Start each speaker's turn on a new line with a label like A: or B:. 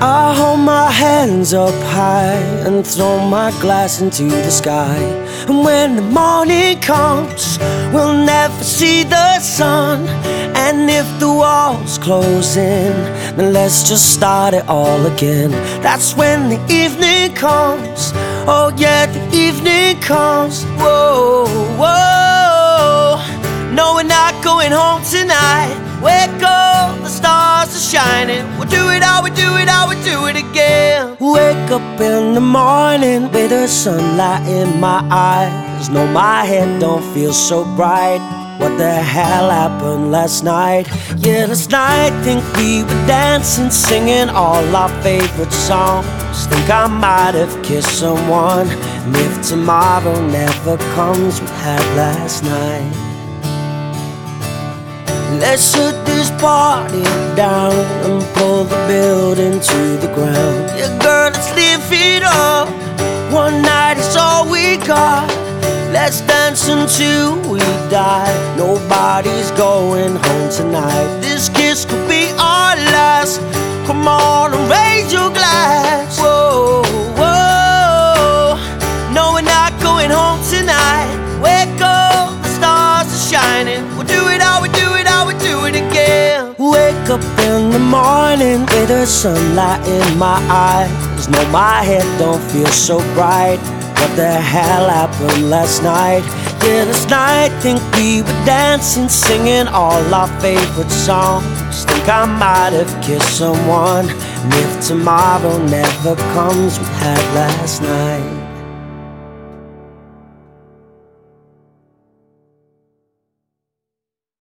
A: I hold my hands up high and throw my glass into the sky. And when the morning comes, we'll never see the sun. And if the walls close in, then let's just start it all again. That's when the evening comes. Oh, yeah, the evening comes. Whoa, whoa. No, we're not going home tonight. Wake up, the stars are shining. We'll do it how we do it, how we do it again. Wake up in the morning with the sunlight in my eyes. No, my head don't feel so bright. What the hell happened last night? Yeah, last night think we were dancing, singing all our favorite songs. Think I might have kissed someone. And if tomorrow never comes, we had last night. Let's shut this party down and pull the building to the ground. Yeah, girl, let's live it up. One night is all we got. Let's dance until we die. Nobody's going home tonight. This kiss could be our last. Come on and raise your glass. Whoa, whoa. No, we're not going home tonight. Wake up, the stars are shining. We'll do it how we we do it again. Wake up in the morning with the sunlight in my eyes. No, my head don't feel so bright. What the hell happened last night? Yeah, last night think we were dancing, singing all our favorite songs. Think I might have kissed someone. And if tomorrow never comes, we had last night.